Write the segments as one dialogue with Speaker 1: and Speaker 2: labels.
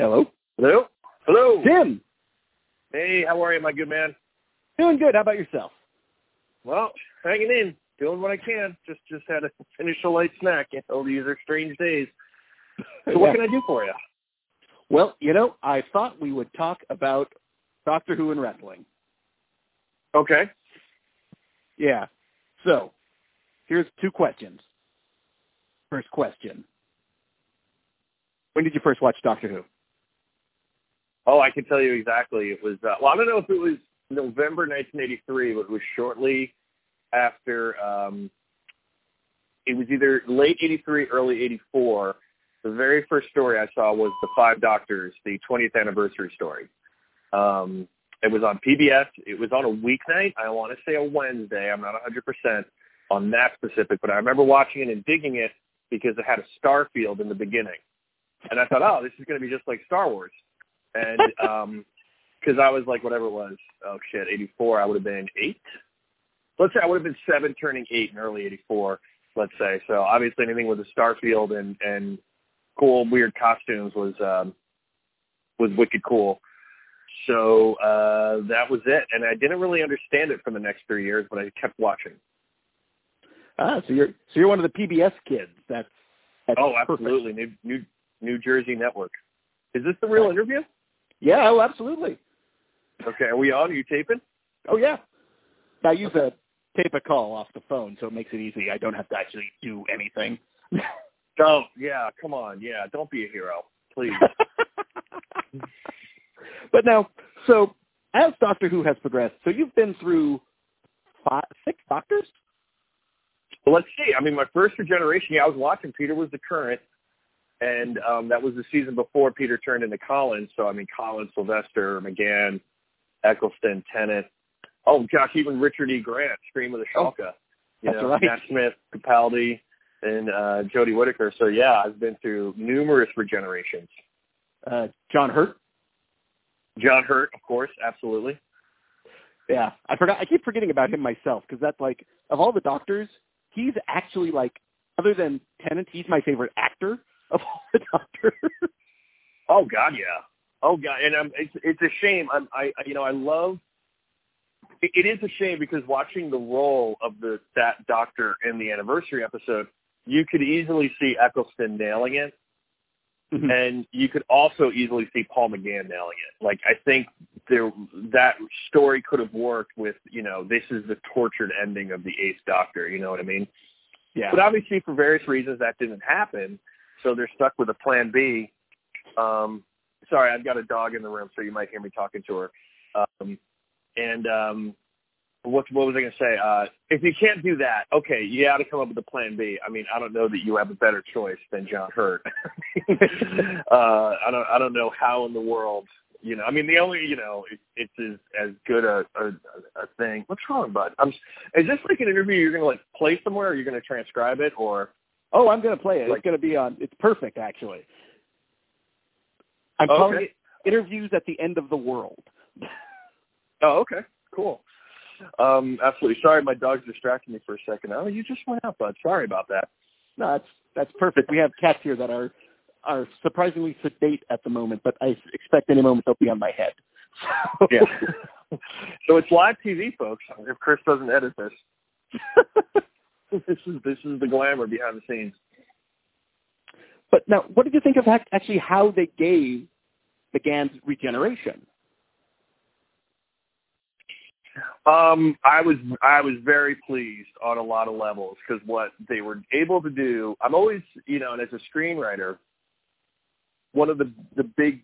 Speaker 1: Hello.
Speaker 2: Hello. Hello.
Speaker 1: Tim.
Speaker 2: Hey, how are you, my good man?
Speaker 1: Doing good. How about yourself?
Speaker 2: Well, hanging in, doing what I can. Just just had to finish a light snack. You know, these are strange days. So what
Speaker 1: Yeah.
Speaker 2: can I do for you?
Speaker 1: Well, you know, I thought we would talk about Doctor Who and wrestling.
Speaker 2: Okay.
Speaker 1: Yeah. So, here's two questions. First question. When did you first watch Doctor Who?
Speaker 2: Oh, I can tell you exactly. It was uh, well, I don't know if it was November 1983, but it was shortly after. Um, it was either late '83, early '84. The very first story I saw was the Five Doctors, the 20th anniversary story. Um, it was on PBS. It was on a weeknight. I want to say a Wednesday. I'm not 100% on that specific, but I remember watching it and digging it because it had a star field in the beginning. And I thought, oh, this is going to be just like Star Wars. And um 'cause I was like, whatever it was, oh shit, 84, I would have been eight. Let's say I would have been seven turning eight in early 84, let's say. So obviously anything with a star field and, and cool, weird costumes was, um, was wicked cool. So uh, that was it. And I didn't really understand it for the next three years, but I kept watching.
Speaker 1: Ah, so you're so you're one of the PBS kids. That's, that's
Speaker 2: Oh,
Speaker 1: perfect.
Speaker 2: absolutely. New, New, New Jersey Network. Is this the real interview?
Speaker 1: Yeah, oh, absolutely.
Speaker 2: Okay, are we on? Are you taping?
Speaker 1: Oh yeah. I use a tape a call off the phone, so it makes it easy. I don't have to actually do anything.
Speaker 2: Don't. Yeah, come on. Yeah, don't be a hero, please.
Speaker 1: but now, so as Doctor Who has progressed, so you've been through five, six doctors.
Speaker 2: well, let's see. I mean, my first regeneration, yeah, I was watching. Peter was the current, and um, that was the season before Peter turned into Collins. So, I mean, Collins, Sylvester, McGann, Eccleston, Tennant. Oh, gosh, even Richard E. Grant, Scream of the
Speaker 1: Oh,
Speaker 2: Shalka. you
Speaker 1: that's
Speaker 2: know,
Speaker 1: right.
Speaker 2: Matt Smith, Capaldi, and uh, Jodie Whittaker. So, yeah, I've been through numerous regenerations.
Speaker 1: Uh, John Hurt.
Speaker 2: John Hurt, of course, absolutely.
Speaker 1: Yeah, I forgot. I keep forgetting about him myself because that's like of all the doctors, he's actually like other than Tennant, he's my favorite actor of all the doctors.
Speaker 2: Oh God, yeah. Oh God, and um, it's it's a shame. I'm, I I- you know I love. It, it is a shame because watching the role of the that doctor in the anniversary episode, you could easily see Eccleston nailing it,
Speaker 1: Mhm.
Speaker 2: and you could also easily see Paul McGann nailing it. Like I think there that story could have worked with you know this is the tortured ending of the Eighth Doctor. You know what I mean?
Speaker 1: yeah,
Speaker 2: But obviously, for various reasons, that didn't happen. So they're stuck with a plan B. Um, sorry, I've got a dog in the room, so you might hear me talking to her. Um, and um, what, what was I going to say? Uh, if you can't do that, okay, you got to come up with a plan B. I mean, I don't know that you have a better choice than John Hurt. uh, I don't. I don't know how in the world. You know, I mean, the only you know, it, it's as as good a, a a thing. What's wrong, bud? I'm. Is this like an interview you're going to like play somewhere? Or you're going to transcribe it, or
Speaker 1: Oh, I'm going to play it. It's going to be on. It's perfect, actually. I'm
Speaker 2: Okay.
Speaker 1: calling it interviews at the end of the world.
Speaker 2: Oh, okay. Cool. Um, absolutely. Sorry, my dog's distracting me for a second. Oh, you just went out, bud. Sorry about that.
Speaker 1: No, that's that's perfect. We have cats here that are are surprisingly sedate at the moment, but I expect any moment they'll be on my head.
Speaker 2: Yeah. so it's live TV, folks. If Chris doesn't edit this, this is this is the glamour behind the scenes.
Speaker 1: but now, what did you think of actually how they gave McGann's regeneration?
Speaker 2: Um, I was I was very pleased on a lot of levels because what they were able to do. I'm always, you know, and as a screenwriter, one of the the big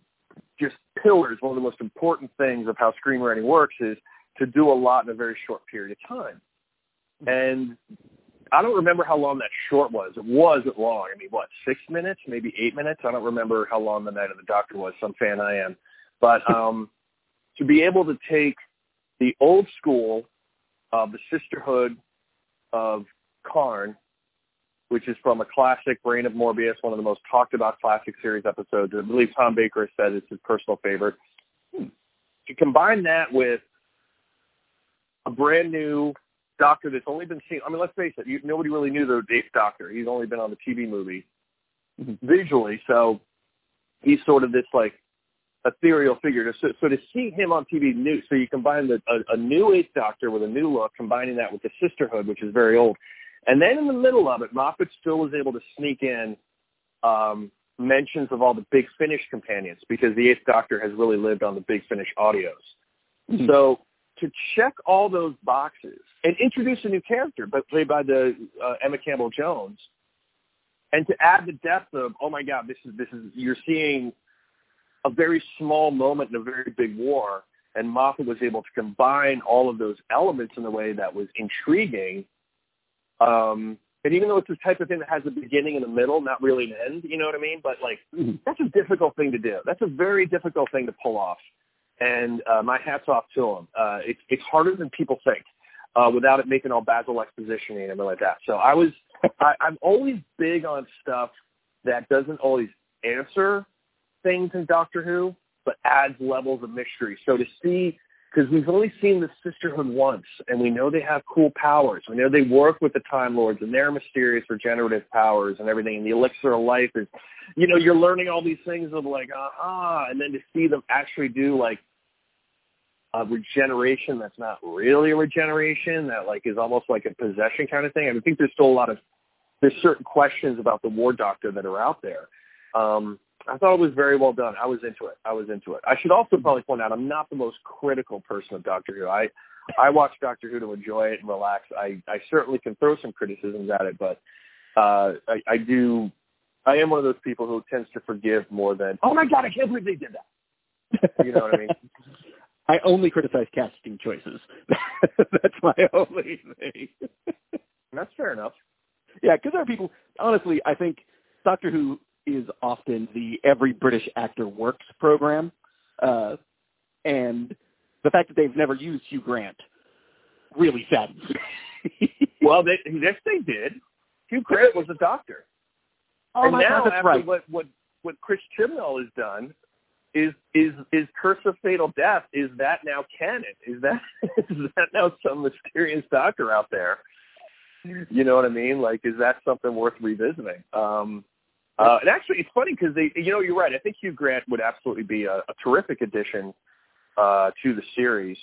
Speaker 2: just pillars, one of the most important things of how screenwriting works is to do a lot in a very short period of time. And I don't remember how long that short was. It wasn't long. I mean, what, six minutes, maybe eight minutes? I don't remember how long the Night of the Doctor was. Some fan I am, but um, to be able to take the old school of the Sisterhood of Karn, which is from a classic Brain of Morbius, one of the most talked about classic series episodes. I believe Tom Baker has said it's his personal favorite. Hmm. To combine that with a brand new Doctor that's only been seen. I mean, let's face it. You, nobody really knew the Eighth Doctor. He's only been on the TV movie
Speaker 1: Mhm.
Speaker 2: visually, so he's sort of this like ethereal figure. So, so to see him on TV new, so you combine the, a, a new Eighth Doctor with a new look, combining that with the Sisterhood, which is very old, and then in the middle of it, Moffat still was able to sneak in um, mentions of all the Big Finish companions because the Eighth Doctor has really lived on the Big Finish audios. Mm-hmm. So to check all those boxes and introduce a new character, but played by the uh, Emma Campbell Jones, and to add the depth of, oh my God, this is this is you're seeing a very small moment in a very big war, and Moffat was able to combine all of those elements in a way that was intriguing. Um, and even though it's the type of thing that has a beginning and a middle, not really an end, you know what I mean? But like, mm-hmm. that's a difficult thing to do. That's a very difficult thing to pull off. And uh, my hat's off to him. Uh, it's it's harder than people think, uh, without it making all Basil exposition and everything like that. So I was, I, I'm always big on stuff that doesn't always answer things in Doctor Who, but adds levels of mystery. So to see, because we've only seen the Sisterhood once, and we know they have cool powers. We know they work with the Time Lords, and their mysterious regenerative powers and everything. And the elixir of life is, you know, you're learning all these things of like, aha, and then to see them actually do like a regeneration that's not really a regeneration, that like is almost like a possession kind of thing. I think there's still a lot of there's certain questions about the War Doctor that are out there. Um, I thought it was very well done. I was into it. I was into it. I should also probably point out I'm not the most critical person of Doctor Who. I I watch Doctor Who to enjoy it and relax. I I certainly can throw some criticisms at it, but uh, I, I do. I am one of those people who tends to forgive more than oh my god, I can't believe they did that. You know what I mean?
Speaker 1: I only criticize casting choices. That's my only thing.
Speaker 2: That's fair enough.
Speaker 1: Yeah, because there are people. Honestly, I think Doctor Who is often the every British actor works program, uh, and the fact that they've never used Hugh Grant really saddens. me.
Speaker 2: well, they, yes, they did. Hugh Grant was a doctor,
Speaker 1: oh,
Speaker 2: and now
Speaker 1: God,
Speaker 2: after
Speaker 1: right.
Speaker 2: what what what Chris Chibnall has done, is is is Curse of Fatal Death? Is that now canon? Is that is that now some mysterious doctor out there? You know what I mean? Like, is that something worth revisiting? Um, uh, and actually, it's funny because they, you know, you're right. I think Hugh Grant would absolutely be a, a terrific addition uh, to the series.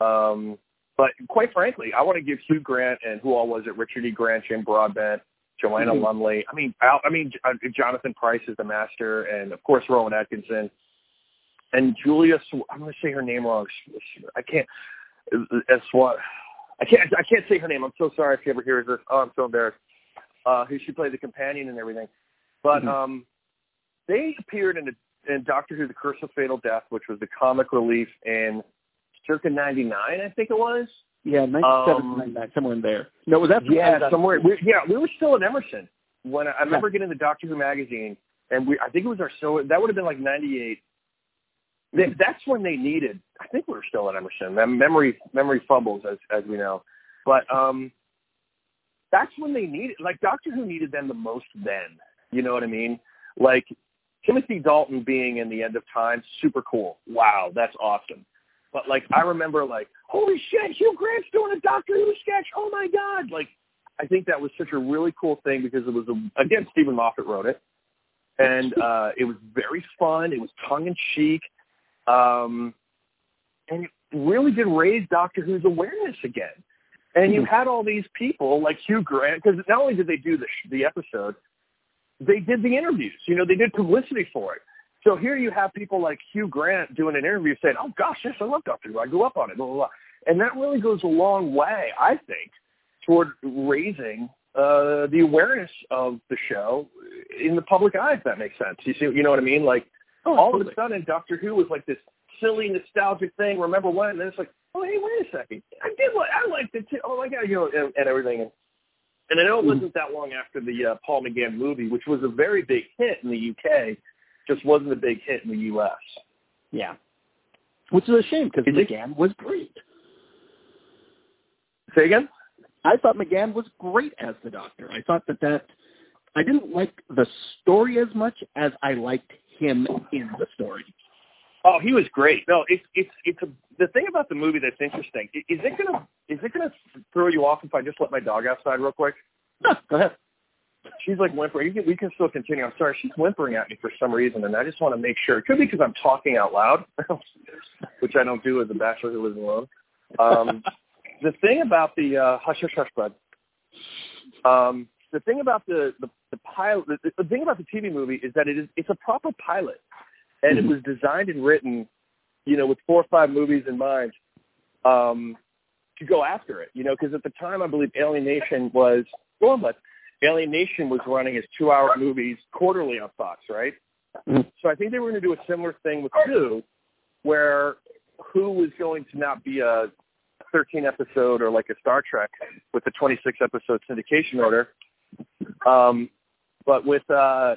Speaker 2: Um, but quite frankly, I want to give Hugh Grant and who all was it? Richard E. Grant, Jim Broadbent, Joanna mm-hmm. Lumley. I mean, I, I mean, uh, Jonathan Pryce is the master, and of course Rowan Atkinson, and Julia. I'm going to say her name wrong. I can't. As what? I can't. I can't say her name. I'm so sorry if she ever hears this. Oh, I'm so embarrassed. Uh, who she played the companion and everything. But mm-hmm. um, they appeared in, a, in Doctor Who: The Curse of Fatal Death, which was the comic relief in circa '99, I think it was.
Speaker 1: Yeah, 97, um, 99, somewhere in there. No, was that?
Speaker 2: Yeah, somewhere. We, yeah, we were still at Emerson when I, I remember yeah. getting the Doctor Who magazine, and we I think it was our so that would have been like '98. Mm-hmm. That's when they needed. I think we were still at Emerson. Memory memory fumbles, as as we know, but um, that's when they needed. Like Doctor Who needed them the most then. You know what I mean? Like Timothy Dalton being in the end of time, super cool. Wow, that's awesome. But like I remember like, holy shit, Hugh Grant's doing a Doctor Who sketch. Oh my god. Like I think that was such a really cool thing because it was a, again Steven Moffat wrote it. And uh it was very fun. It was tongue in cheek. Um and it really did raise Doctor Who's awareness again. And you mm-hmm. had all these people like Hugh Grant, because not only did they do the the episode, they did the interviews. You know, they did publicity for it. So here you have people like Hugh Grant doing an interview saying, "Oh gosh, yes, I love Doctor Who. I grew up on it." Blah blah blah. And that really goes a long way, I think, toward raising uh, the awareness of the show in the public eye. If that makes sense. You see, you know what I mean? Like oh, all of a sudden, Doctor Who was like this silly nostalgic thing. Remember when? And then it's like, oh hey, wait a second, I did like I liked it too. Oh my god, you know, and, and everything. And and I know it wasn't that long after the uh, Paul McGann movie, which was a very big hit in the UK, just wasn't a big hit in the US.
Speaker 1: Yeah. Which is a shame because McGann was great.
Speaker 2: Say again?
Speaker 1: I thought McGann was great as the Doctor. I thought that that I didn't like the story as much as I liked him in the story.
Speaker 2: Oh, he was great. No, it's it's it's a, the thing about the movie that's interesting. Is it gonna is it gonna throw you off if I just let my dog outside real quick?
Speaker 1: No, go ahead.
Speaker 2: she's like whimpering. We can still continue. I'm sorry, she's whimpering at me for some reason, and I just want to make sure. It could be because I'm talking out loud, which I don't do as a bachelor who lives alone. Um, the thing about the uh, hush hush hush bud. Um, the thing about the the, the pilot, the, the thing about the TV movie is that it is it's a proper pilot, and mm-hmm. it was designed and written, you know, with four or five movies in mind, um, to go after it. You know, because at the time I believe Alien Nation was well, but Alien Nation was running as two-hour movies quarterly on Fox, right? Mm-hmm. So I think they were going to do a similar thing with Who, where Who was going to not be a 13 episode or like a Star Trek with the 26 episode syndication order, um, but with uh,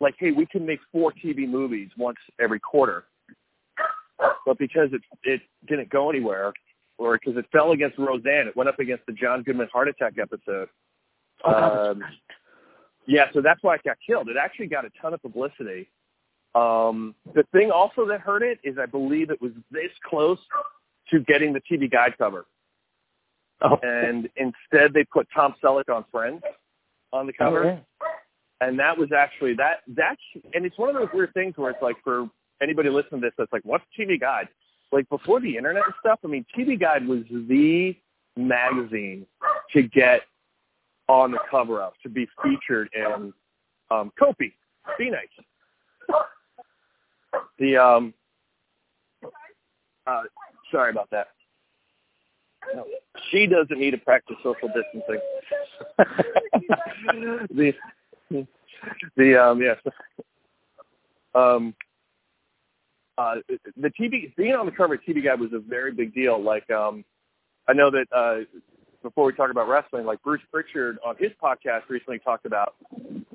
Speaker 2: like, hey, we can make four TV movies once every quarter. But because it it didn't go anywhere, or because it fell against Roseanne, it went up against the John Goodman heart attack episode Oh, um, yeah, so that's why it got killed. It actually got a ton of publicity. Um, the thing also that hurt it is I believe it was this close to getting the TV guide cover. Oh. And instead they put Tom Selleck on Friends on the cover. Oh, yeah. And that was actually that that's and it's one of those weird things where it's like for anybody listening to this that's like, what's TV Guide? Like before the internet and stuff, I mean TV Guide was the magazine to get on the cover up to be featured in um, Kopi. Be nice. The um, uh, sorry about that. No, she doesn't need to practice social distancing. the the um yes um uh the TV being on the cover of TV Guide was a very big deal. Like um I know that uh before we talk about wrestling, like Bruce Pritchard on his podcast recently talked about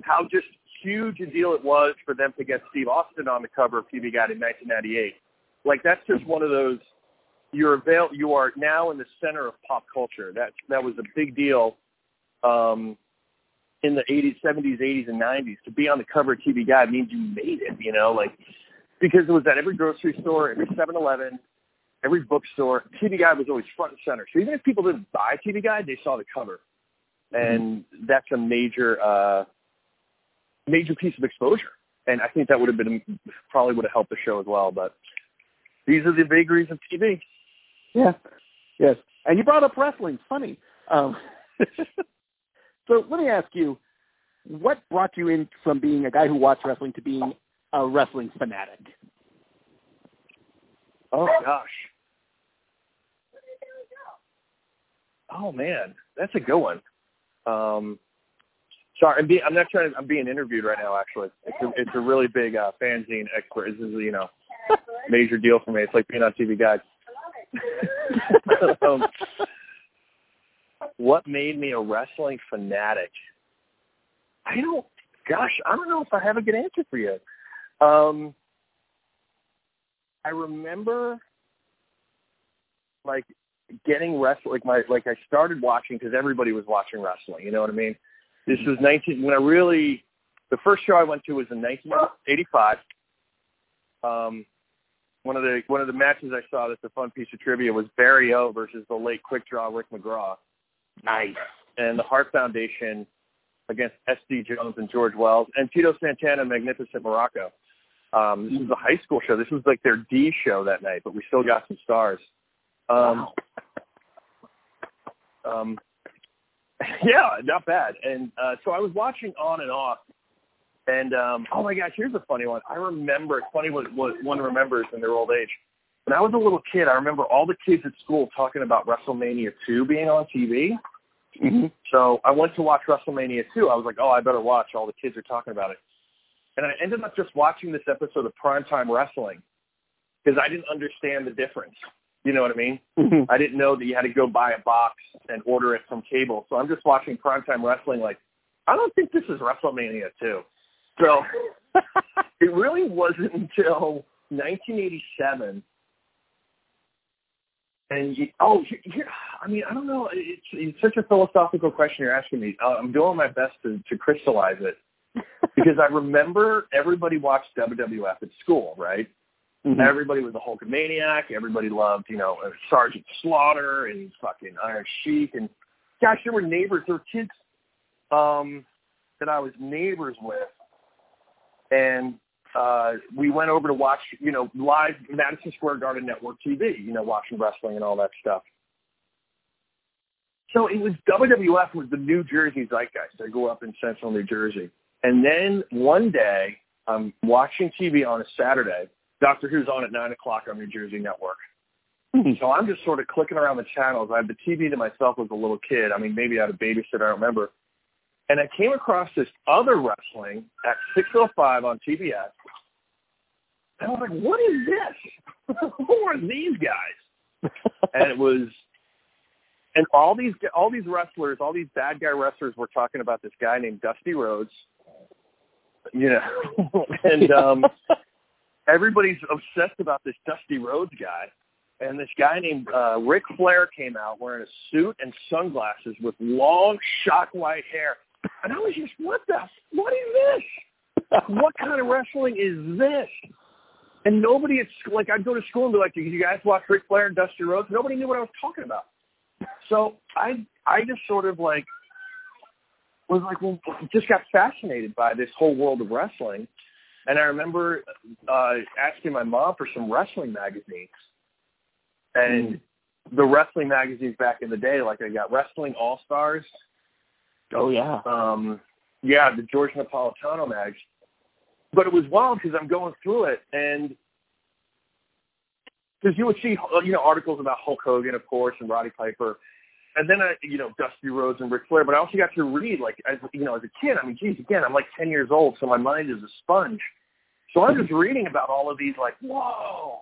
Speaker 2: how just huge a deal it was for them to get Steve Austin on the cover of TV Guide in 1998. Like that's just one of those you're avail you are now in the center of pop culture. That that was a big deal um, in the 80s, 70s, 80s, and 90s. To be on the cover of TV Guide means you made it. You know, like because it was at every grocery store, every 7-Eleven, every bookstore, TV Guide was always front and center. So even if people didn't buy TV Guide, they saw the cover, and mm-hmm. that's a major uh, major piece of exposure. And I think that would have been probably would have helped the show as well. But these are the vagaries of TV.
Speaker 1: Yeah. Yes. And you brought up wrestling. Funny. Um, so let me ask you, what brought you in from being a guy who watched wrestling to being a wrestling fanatic?
Speaker 2: Oh gosh. Oh man, that's a good one. Um, sorry, I'm, being, I'm not trying. To, I'm being interviewed right now. Actually, it's a, it's a really big uh, fanzine expert. This is you know major deal for me. It's like being on TV Guide. um, what made me a wrestling fanatic? I don't. Gosh, I don't know if I have a good answer for you. Um, I remember like getting wrestling like my like I started watching because everybody was watching wrestling. You know what I mean? This was 19 when I really the first show I went to was in 1985. Um, one of the one of the matches I saw that's a fun piece of trivia was Barry O versus the late quick draw Rick McGraw. Nice. And the Hart Foundation against S.D. Jones and George Wells and Tito Santana, Magnificent Muraco. Um, this was a high school show. This was like their D show that night, but we still got some stars. Um, wow. um, yeah, not bad. And uh, so I was watching on and off. And um, oh my gosh, here's a funny one. I remember. Funny what, what one remembers in their old age. When I was a little kid, I remember all the kids at school talking about WrestleMania 2 being on TV. Mm-hmm. So I went to watch WrestleMania 2. I was like, oh, I better watch. All the kids are talking about it. And I ended up just watching this episode of Primetime Wrestling because I didn't understand the difference. You know what I mean? Mm-hmm. I didn't know that you had to go buy a box and order it from cable. So I'm just watching Primetime Wrestling like, I don't think this is WrestleMania 2. So it really wasn't until 1987 and you, oh, here, I mean, I don't know. It's, it's such a philosophical question you're asking me. Uh, I'm doing my best to, to crystallize it because I remember everybody watched WWF at school, right? Mm-hmm. Everybody was a Hulkamaniac. Everybody loved, you know, uh, Sergeant Slaughter and fucking Iron Sheik. And gosh, there were neighbors. There were kids. Um, that I was neighbors with, and uh, we went over to watch, you know, live Madison Square Garden Network TV, you know, watching wrestling and all that stuff. So it was WWF was the New Jersey zeitgeist. I grew up in central New Jersey. And then one day, I'm watching TV on a Saturday. Doctor Who's on at 9 o'clock on New Jersey Network. Mm-hmm. So I'm just sort of clicking around the channels. I had the TV to myself as a little kid. I mean, maybe I had a babysitter. I don't remember. And I came across this other wrestling at 6.05 on TBS. And I was like, what is this? Who are these guys? and it was, and all these, all these wrestlers, all these bad guy wrestlers were talking about this guy named Dusty Rhodes, you know, and um, everybody's obsessed about this Dusty Rhodes guy. And this guy named uh, Ric Flair came out wearing a suit and sunglasses with long, shock white hair. And I was just, what the, what is this? what kind of wrestling is this? And nobody, it's like I'd go to school and be like, "Did you guys watch Ric Flair and Dusty Rhodes?" Nobody knew what I was talking about. So I, I just sort of like was like, well, just got fascinated by this whole world of wrestling. And I remember uh, asking my mom for some wrestling magazines. And mm. the wrestling magazines back in the day, like I got Wrestling All Stars.
Speaker 1: Oh yeah.
Speaker 2: Um, yeah, the George Napolitano mag. But it was wild because I'm going through it and because you would see uh, you know articles about Hulk Hogan, of course, and Roddy Piper, and then I you know Dusty Rhodes and Ric Flair. But I also got to read like as you know as a kid. I mean, geez, again, I'm like 10 years old, so my mind is a sponge. So I'm just reading about all of these like whoa,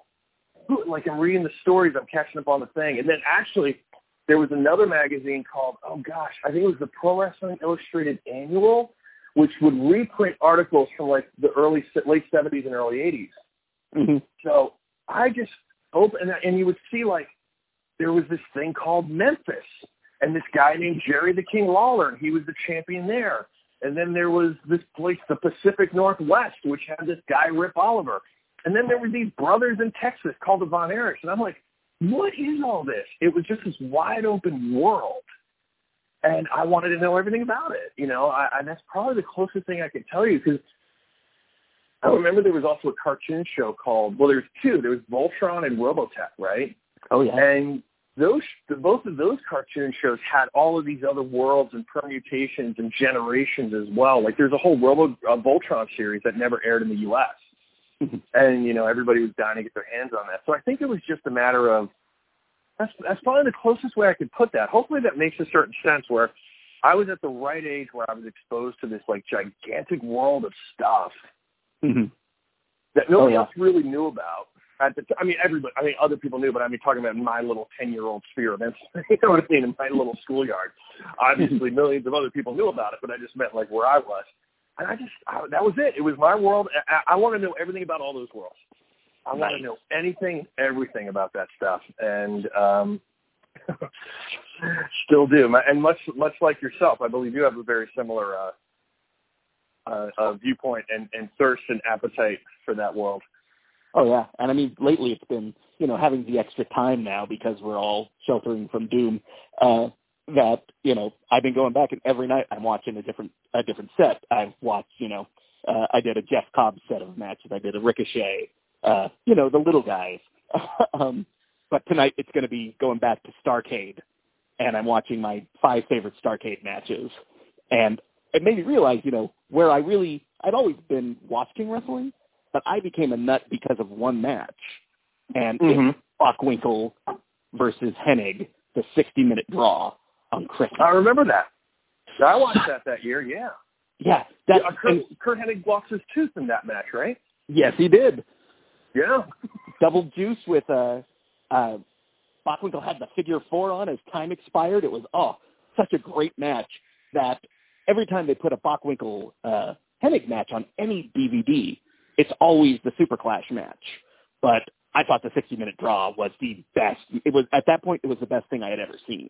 Speaker 2: like I'm reading the stories, I'm catching up on the thing, and then actually there was another magazine called oh gosh, I think it was the Pro Wrestling Illustrated Annual which would reprint articles from like the early late 70s and early 80s. Mm-hmm. So I just opened, and you would see like there was this thing called Memphis, and this guy named Jerry the King Lawler, and he was the champion there. And then there was this place, the Pacific Northwest, which had this guy Rip Oliver. And then there were these brothers in Texas called the Von Erichs. And I'm like, what is all this? It was just this wide open world and I wanted to know everything about it. You know, I, and that's probably the closest thing I could tell you because I remember there was also a cartoon show called well, there's two. There was Voltron and Robotech, right?
Speaker 1: Oh yeah.
Speaker 2: And those both of those cartoon shows had all of these other worlds and permutations and generations as well. Like there's a whole Robo uh, Voltron series that never aired in the U.S. And you know everybody was dying to get their hands on that. So I think it was just a matter of that's that's probably the closest way I could put that. Hopefully that makes a certain sense where I was at the right age where I was exposed to this like gigantic world of stuff mm-hmm. that nobody oh, yeah. else really knew about. At the t- I mean, everybody. I mean, other people knew, but I mean, talking about my little ten-year-old sphere of influence. you know what I mean? In my little schoolyard, obviously millions of other people knew about it, but I just meant like where I was, and I just I, that was it. It was my world. I, I want to know everything about all those worlds. I nice. want to know anything, everything about that stuff, and um, still do. And much, much like yourself, I believe you have a very similar uh, uh, uh, viewpoint and, and thirst and appetite for that world.
Speaker 1: Oh yeah, and I mean lately it's been you know having the extra time now because we're all sheltering from doom. Uh, that you know I've been going back and every night I'm watching a different a different set. I've watched you know uh, I did a Jeff Cobb set of matches. I did a Ricochet uh, you know, the little guys. um, but tonight it's going to be going back to Starcade, and I'm watching my five favorite Starcade matches, and it made me realize, you know, where I really I'd always been watching wrestling, but I became a nut because of one match, and mm-hmm. it's Bockwinkel versus Hennig, the 60 minute draw on Christmas.
Speaker 2: I remember that. I watched that that year. Yeah.
Speaker 1: Yeah.
Speaker 2: That, yeah Curt, and, Curt Hennig lost his tooth in that match, right?
Speaker 1: Yes, he did.
Speaker 2: Yeah.
Speaker 1: Double juice with a uh, uh, Bockwinkel had the figure four on as time expired. It was oh such a great match that every time they put a Bockwinkel uh, Hennig match on any DVD, it's always the Super Clash match. But I thought the 60 minute draw was the best. It was at that point it was the best thing I had ever seen.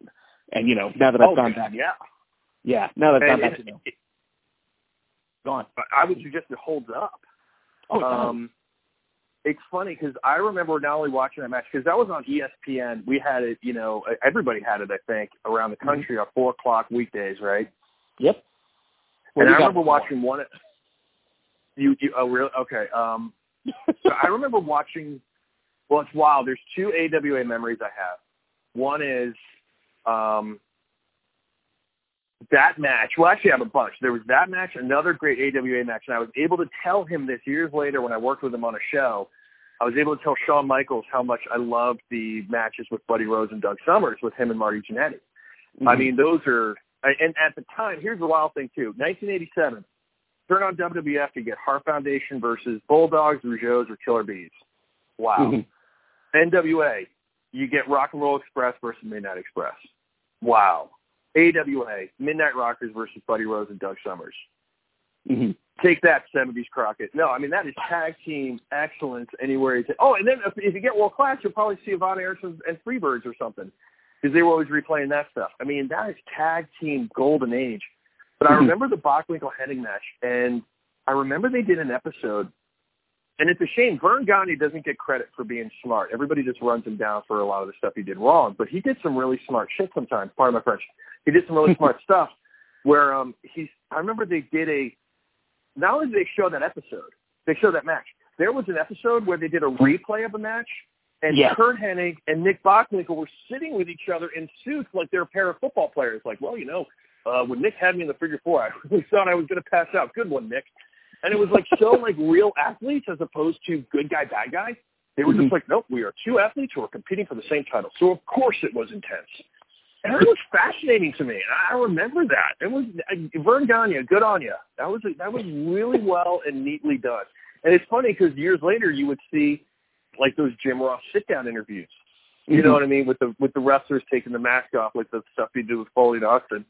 Speaker 1: And you know now that I've
Speaker 2: oh,
Speaker 1: gone back,
Speaker 2: yeah,
Speaker 1: yeah, now that I've gone back, know, gone.
Speaker 2: I would suggest it holds up.
Speaker 1: Oh, um,
Speaker 2: it's funny because I remember not only watching that match because that was on ESPN. We had it, you know, everybody had it. I think around the mm-hmm. country mm-hmm. on four o'clock weekdays, right?
Speaker 1: Yep.
Speaker 2: and I remember watching one. You, you oh really? Okay. Um, so I remember watching. Well, it's wild. There's two AWA memories I have. One is um, that match. Well, actually, I have a bunch. There was that match, another great AWA match, and I was able to tell him this years later when I worked with him on a show. I was able to tell Shawn Michaels how much I loved the matches with Buddy Rose and Doug Summers with him and Marty Jannetty. Mm-hmm. I mean, those are. And at the time, here's the wild thing too. 1987, turn on WWF to get Hart Foundation versus Bulldogs, Rougeaus, or Killer Bees. Wow. Mm-hmm. NWA, you get Rock and Roll Express versus Midnight Express. Wow. AWA, Midnight Rockers versus Buddy Rose and Doug Summers.
Speaker 1: Mm-hmm.
Speaker 2: Take that, 70s Crockett. No, I mean, that is tag team excellence anywhere you. Oh, and then if, if you get world class, you'll probably see Von Erich and Freebirds or something because they were always replaying that stuff. I mean, that is tag team golden age. But I mm-hmm. remember the Bockwinkel Hennig match, and I remember they did an episode, and it's a shame Verne Gagne doesn't get credit for being smart. Everybody just runs him down for a lot of the stuff he did wrong, but he did some really smart shit sometimes. Pardon my French. He did some really smart stuff where um he's. I remember they did a. Not only did they show that episode, they showed that match. There was an episode where they did a replay of a match, and
Speaker 1: yeah.
Speaker 2: Curt Hennig and Nick Bockwinkel were sitting with each other in suits like they're a pair of football players. Like, well, you know, uh, when Nick had me in the figure four, I really thought I was going to pass out. Good one, Nick. And it was like so like real athletes as opposed to good guy, bad guy. They were mm-hmm. just like, nope, we are two athletes who are competing for the same title. So of course it was intense. And it was fascinating to me. I remember that. It was uh, Verne Gagne. Good on you. That was that was really well and neatly done. And it's funny because years later you would see like those Jim Ross sit down interviews. You mm-hmm. know what I mean with the with the wrestlers taking the mask off, like the stuff he did with Foley and Austin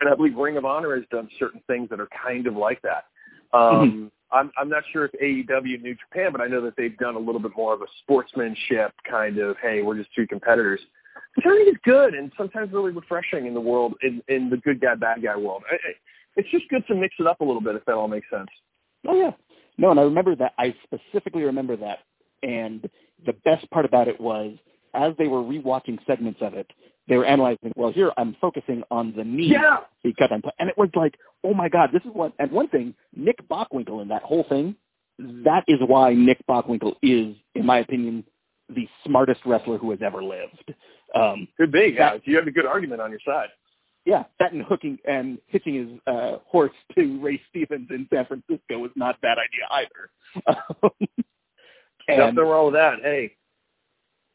Speaker 2: and I believe Ring of Honor has done certain things that are kind of like that. Um, mm-hmm. I'm I'm not sure if AEW New Japan, but I know that they've done a little bit more of a sportsmanship kind of, hey, we're just two competitors. Which I think is good and sometimes really refreshing in the world, in, in the good guy, bad guy world. I, I, it's just good to mix it up a little bit, if that all makes sense.
Speaker 1: Oh yeah, no, and I remember that. I specifically remember that, and the best part about it was as they were rewatching segments of it, they were analyzing. Well, here I'm focusing on the knee
Speaker 2: yeah.
Speaker 1: because I'm, and it was like, oh my god, this is what. And one thing, Nick Bockwinkel in that whole thing, that is why Nick Bockwinkel is, in my opinion, the smartest wrestler who has ever lived. Um,
Speaker 2: Could be. Yeah, you have a good argument on your side.
Speaker 1: Yeah, that and hooking and hitching his uh, horse to Ray Stevens in San Francisco was not a bad idea either.
Speaker 2: Nothing wrong with that. Hey,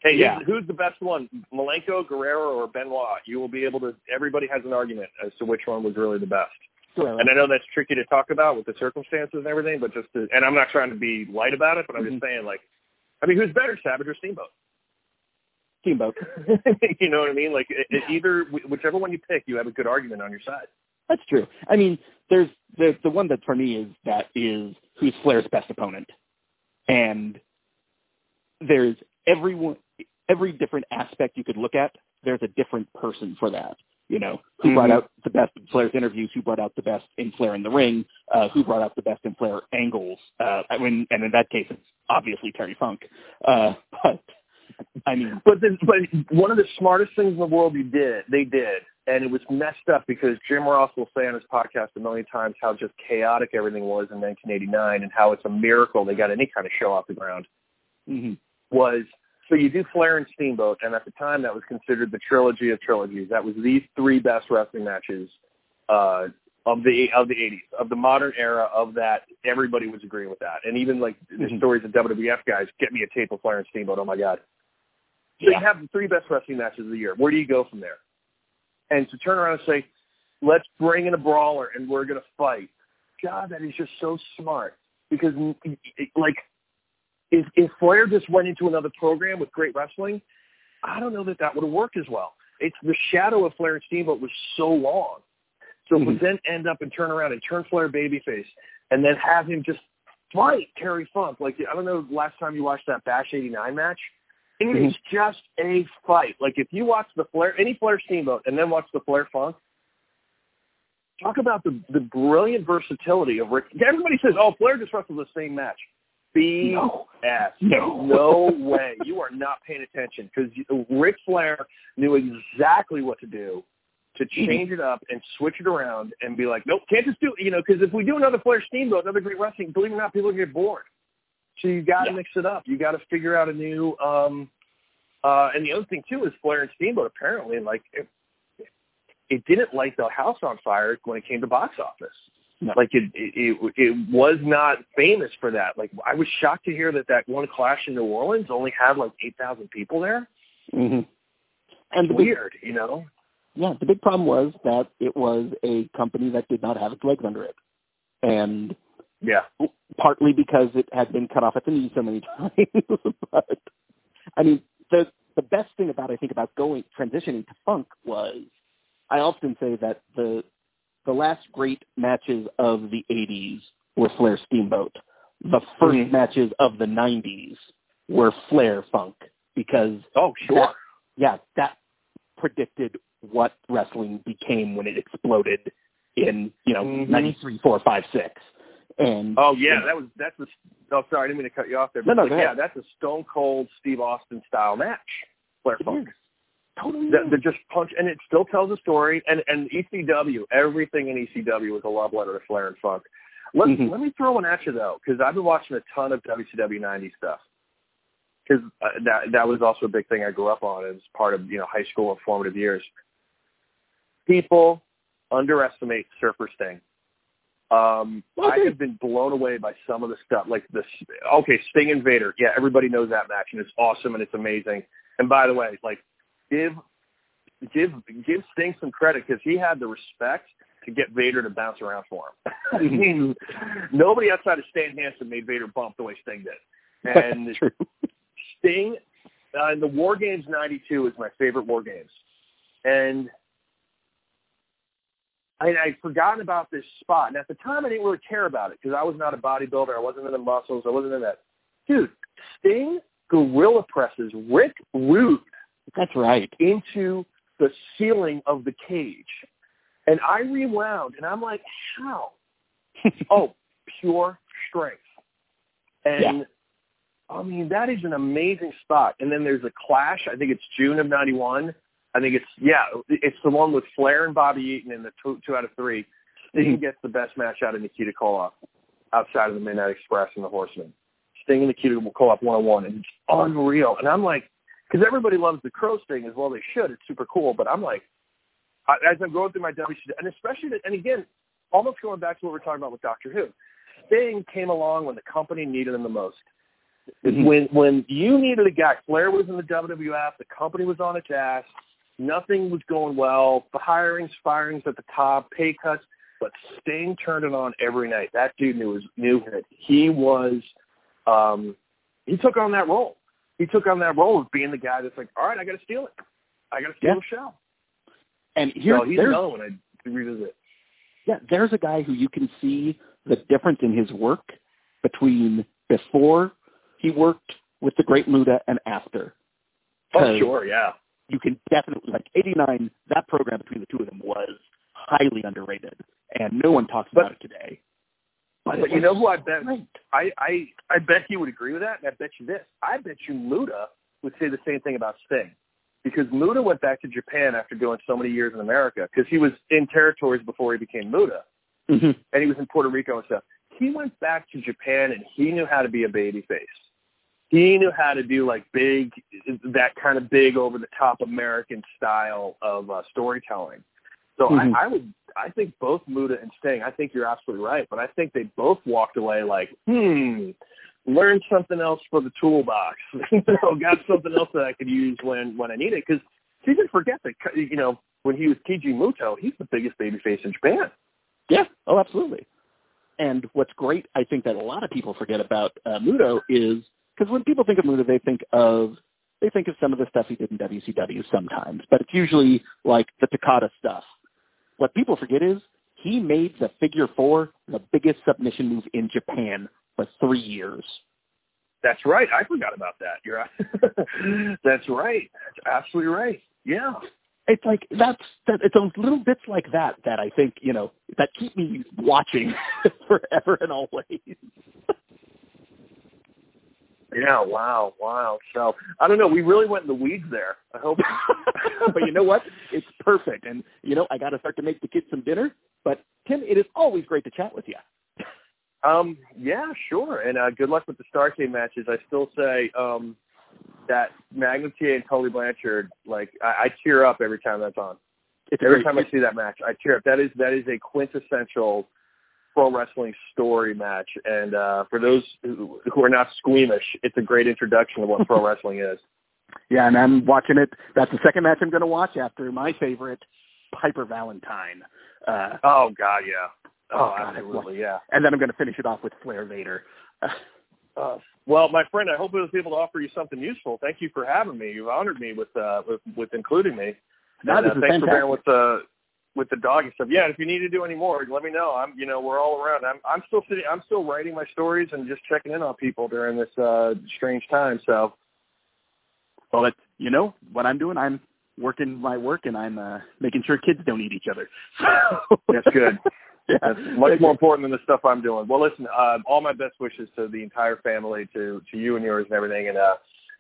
Speaker 2: Hey,
Speaker 1: yeah.
Speaker 2: who's the best one, Malenko, Guerrero, or Benoit? You will be able to. Everybody has an argument as to which one was really the best.
Speaker 1: Sure.
Speaker 2: And I know that's tricky to talk about with the circumstances and everything, but just to, and I'm not trying to be light about it, but I'm mm-hmm. just saying, like, I mean, who's better, Savage or Steamboat?
Speaker 1: Steamboat.
Speaker 2: you know what I mean? Like, it, either whichever one you pick, you have a good argument on your side.
Speaker 1: That's true. I mean, there's the the one that for me is that is who's Flair's best opponent, and there's everyone every different aspect you could look at, there's a different person for that. You know, who mm-hmm. brought out the best in Flair's interviews, who brought out the best in Flair in the ring, uh, who brought out the best in Flair angles. Uh, I mean, and in that case, it's obviously Terry Funk. Uh, but I mean,
Speaker 2: but the, but one of the smartest things in the world you did, they did, and it was messed up because Jim Ross will say on his podcast a million times how just chaotic everything was in 1989 and how it's a miracle they got any kind of show off the ground.
Speaker 1: Mm-hmm.
Speaker 2: Was so you do Flair and Steamboat, and at the time that was considered the trilogy of trilogies. That was these three best wrestling matches uh, of the of the 80s, of the modern era. Of that, everybody was agreeing with that, and even like mm-hmm. stories of WWF guys, get me a tape of Flair and Steamboat. Oh my god! So yeah. you have the three best wrestling matches of the year. Where do you go from there? And to turn around and say, let's bring in a brawler and we're going to fight. God, that is just so smart because like if, if Flair just went into another program with great wrestling, I don't know that that would have worked as well. It's the shadow of Flair and Steamboat was so long. So mm-hmm. then end up and turn around and turn Flair babyface and then have him just fight Terry Funk. Like, I don't know last time you watched that Bash 89 match. It mm-hmm. is just a fight. Like, if you watch the Flair, any Flair Steamboat and then watch the Flair Funk, talk about the, the brilliant versatility of Ric. Everybody says, oh, Flair just wrestled the same match. BS.
Speaker 1: No.
Speaker 2: No. no way. You are not paying attention because Ric Flair knew exactly what to do to change it up and switch it around and be like, nope, can't just do you know, because if we do another Flair Steamboat, another great wrestling, believe it or not, people are get bored. So you got to
Speaker 1: Yeah.
Speaker 2: mix it up. You got to figure out a new. um uh And the other thing too is Flair and Steamboat apparently like it, it didn't light the house on fire when it came to box office.
Speaker 1: No.
Speaker 2: Like it, it, it, it was not famous for that. Like I was shocked to hear that that one clash in New Orleans only had like eight thousand people there.
Speaker 1: hmm And the big,
Speaker 2: Weird, you know.
Speaker 1: yeah, the big problem was that it was a company that did not have its legs under it, and
Speaker 2: Yeah.
Speaker 1: partly because it had been cut off at the knee so many times. but I mean, the the best thing about I think about going transitioning to funk was I often say that the the last great matches of the '80s were Flair Steamboat. The 1st
Speaker 2: Mhm.
Speaker 1: matches of the '90s were Flair Funk because
Speaker 2: Oh, sure.
Speaker 1: yeah, that predicted what wrestling became when it exploded in you know
Speaker 2: Mhm.
Speaker 1: '93, four, five, six, and
Speaker 2: Oh yeah, that was that's a. Oh, sorry, I didn't mean to cut you off there.
Speaker 1: No,
Speaker 2: But
Speaker 1: no,
Speaker 2: like, yeah, that's a Stone Cold Steve Austin style match. Flair Funk.
Speaker 1: totally
Speaker 2: That just punch, and it still tells a story. And and ECW, everything in ECW was a love letter to Flair and Funk. Let
Speaker 1: Mhm.
Speaker 2: let me throw one at you though, because I've been watching a ton of WCW '90 stuff. Because uh, that that was also a big thing I grew up on as part of you know high school and formative years. People underestimate Surfer Sting. Um,
Speaker 1: Well,
Speaker 2: I have been blown away by some of the stuff, like this. Okay, Sting and Vader. Yeah, everybody knows that match, and it's awesome and it's amazing. And by the way, like give give give Sting some credit because he had the respect to get Vader to bounce around for him. I mean, nobody outside of Stan Hansen made Vader bump the way Sting did. And Sting uh, in the War Games '92 is my favorite War Games, and I, I'd forgotten about this spot. And at the time, I didn't really care about it because I was not a bodybuilder. I wasn't in the muscles. I wasn't in that. Dude, Sting gorilla presses Rick Rude
Speaker 1: That's right.
Speaker 2: into the ceiling of the cage. And I rewound, and I'm like, how? oh, pure strength. And
Speaker 1: Yeah.
Speaker 2: I mean, that is an amazing spot. And then there's a clash. I think it's June of '91. I think it's yeah, it's the one with Flair and Bobby Eaton in the two, two out of three. Sting
Speaker 1: Mhm.
Speaker 2: gets the best match out of Nikita Koloff outside of the Midnight Express and the Horsemen. Sting and Nikita Koloff one on one, and it's unreal. And I'm like, because everybody loves the Crow Sting as well. They should. It's super cool. But I'm like, I, as I'm going through my WCW, and especially, the, and again, almost going back to what we're talking about with Doctor Who, Sting came along when the company needed him the most.
Speaker 1: Mhm.
Speaker 2: When when you needed a guy, Flair was in the WWF, the company was on its ass, nothing was going well, the hirings, firings at the top, pay cuts, but Sting turned it on every night. That dude knew his knew it. He was, um, he took on that role. He took on that role of being the guy that's like, all right, I got to steal it. I got to steal
Speaker 1: Yeah.
Speaker 2: the show.
Speaker 1: And here,
Speaker 2: so he's another one I revisit.
Speaker 1: yeah, there's a guy who you can see the difference in his work between before he worked with the Great Muta and after.
Speaker 2: Oh sure, yeah.
Speaker 1: You can definitely like '89. That program between the two of them was highly underrated, and no one talks
Speaker 2: But-
Speaker 1: about it today. But,
Speaker 2: But
Speaker 1: it
Speaker 2: you know who I bet
Speaker 1: great.
Speaker 2: I, I I bet you would agree with that, and I bet you this. I bet you Muta would say the same thing about Sting. Because Muta went back to Japan after doing so many years in America, because he was in territories before he became Muta,
Speaker 1: Mhm.
Speaker 2: and he was in Puerto Rico and stuff. He went back to Japan and he knew how to be a babyface. He knew how to do like big, that kind of big over the top American style of uh, storytelling. So
Speaker 1: Mhm.
Speaker 2: I, I would, I think both Muta and Sting. I think you're absolutely right, but I think they both walked away like, hmm, learned something else for the toolbox. you know, got something else that I could use when when I need it. Because you can forget that, you know, when he was Keiji Muto, he's the biggest babyface in Japan.
Speaker 1: Yeah. Oh, absolutely. And what's great, I think that a lot of people forget about uh, Muto is because when people think of Muto, they think of they think of some of the stuff he did in WCW sometimes, but it's usually like the Takada stuff. What people forget is he made the figure four the biggest submission move in Japan for three years.
Speaker 2: That's right. I forgot about that. You're right. That's right. That's absolutely right. Yeah.
Speaker 1: It's like that's that. It's those little bits like that that I think you know that keep me watching forever and always.
Speaker 2: Yeah, wow, wow. So I don't know. We really went in the weeds there. I hope.
Speaker 1: but you know what? It's perfect. And you know, I got to start to make the kids some dinner. But Tim, it is always great to chat with you.
Speaker 2: Um, yeah, sure. And uh, good luck with the Starcade matches. I still say um, that TA and Tully Blanchard, like I, I tear up every time that's on.
Speaker 1: It's
Speaker 2: every
Speaker 1: great.
Speaker 2: time I see that match, I tear up. That is that is a quintessential pro wrestling story match. And uh, for those who, who are not squeamish, it's a great introduction to what pro wrestling is.
Speaker 1: Yeah, and I'm watching it. That's the second match I'm going to watch after my favorite, Piper Valentine. Uh,
Speaker 2: oh God, yeah.
Speaker 1: Oh,
Speaker 2: Oh, absolutely, yeah.
Speaker 1: and then I'm going to finish it off with Flair Vader.
Speaker 2: Uh, well, my friend, I hope I was able to offer you something useful. Thank you for having me. You've honored me with uh, with, with including me.
Speaker 1: No,
Speaker 2: and, uh, thanks for bearing with the with the dog and stuff. Yeah, if you need to do any more, let me know. I'm you know we're all around. I'm I'm still sitting. I'm still writing my stories and just checking in on people during this uh, strange time. So
Speaker 1: Well, that's, you know what I'm doing. I'm working my work, and I'm uh, making sure kids don't eat each other.
Speaker 2: that's good.
Speaker 1: yeah.
Speaker 2: That's much more important than the stuff I'm doing. Well, listen, uh, all my best wishes to the entire family, to to you and yours and everything, and uh,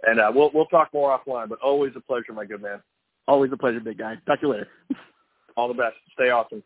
Speaker 2: and uh, we'll we'll talk more offline. But always a pleasure, my good man.
Speaker 1: Always a pleasure, big guy. Talk to you later.
Speaker 2: All the best. Stay awesome.